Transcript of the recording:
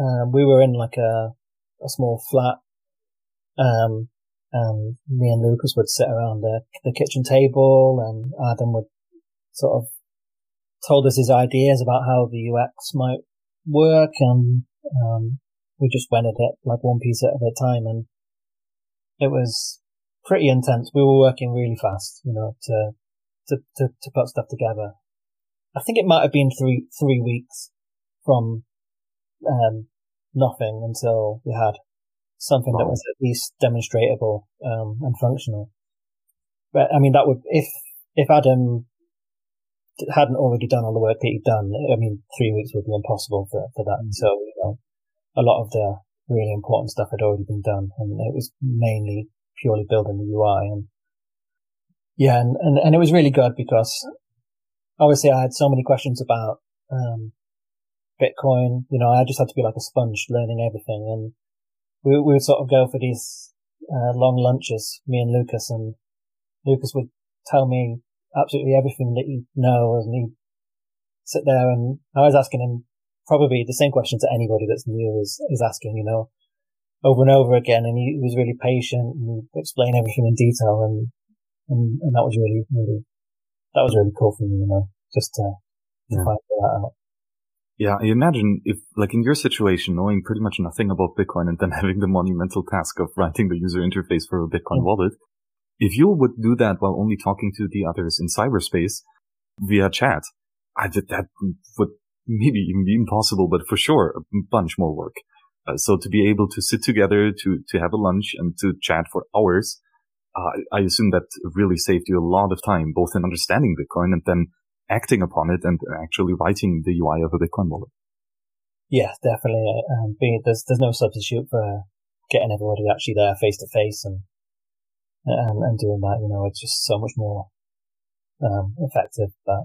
um, we were in like a, a small flat, um, and me and Lucas would sit around the, the kitchen table and Adam would sort of told us his ideas about how the UX might work and, um, we just went at it like one piece at a time and it was pretty intense. We were working really fast, you know, to, to, to, to put stuff together. I think it might have been three, three weeks from, um, nothing until we had something that was at least demonstrable, um, and functional. But I mean, that would, if, if Adam hadn't already done all the work that he'd done, I mean, three weeks would be impossible for, for that. Mm-hmm. So, you know, a lot of the really important stuff had already been done and it was mainly purely building the UI and yeah, and, and, and it was really good because obviously I had so many questions about, um, Bitcoin. You know, I just had to be like a sponge learning everything and we, we would sort of go for these, uh, long lunches, me and Lucas and Lucas would tell me absolutely everything that he knows and he'd sit there and I was asking him probably the same questions that anybody that's new is, is asking, you know, over and over again. And he, was really patient and he explained everything in detail. And, and, and that was really, really, that was really cool for me, you know, just to, to yeah. find that out. Yeah, I imagine if, like in your situation, knowing pretty much nothing about Bitcoin and then having the monumental task of writing the user interface for a Bitcoin yeah. wallet, if you would do that while only talking to the others in cyberspace via chat, I did that would maybe even be impossible, but for sure a bunch more work. Uh, so to be able to sit together, to, to have a lunch and to chat for hours, uh, I assume that really saved you a lot of time, both in understanding Bitcoin and then acting upon it and actually writing the UI of a Bitcoin wallet. Yeah, definitely. Um, being, there's, there's no substitute for getting everybody actually there face to face and, and, and doing that, you know, it's just so much more, um, effective that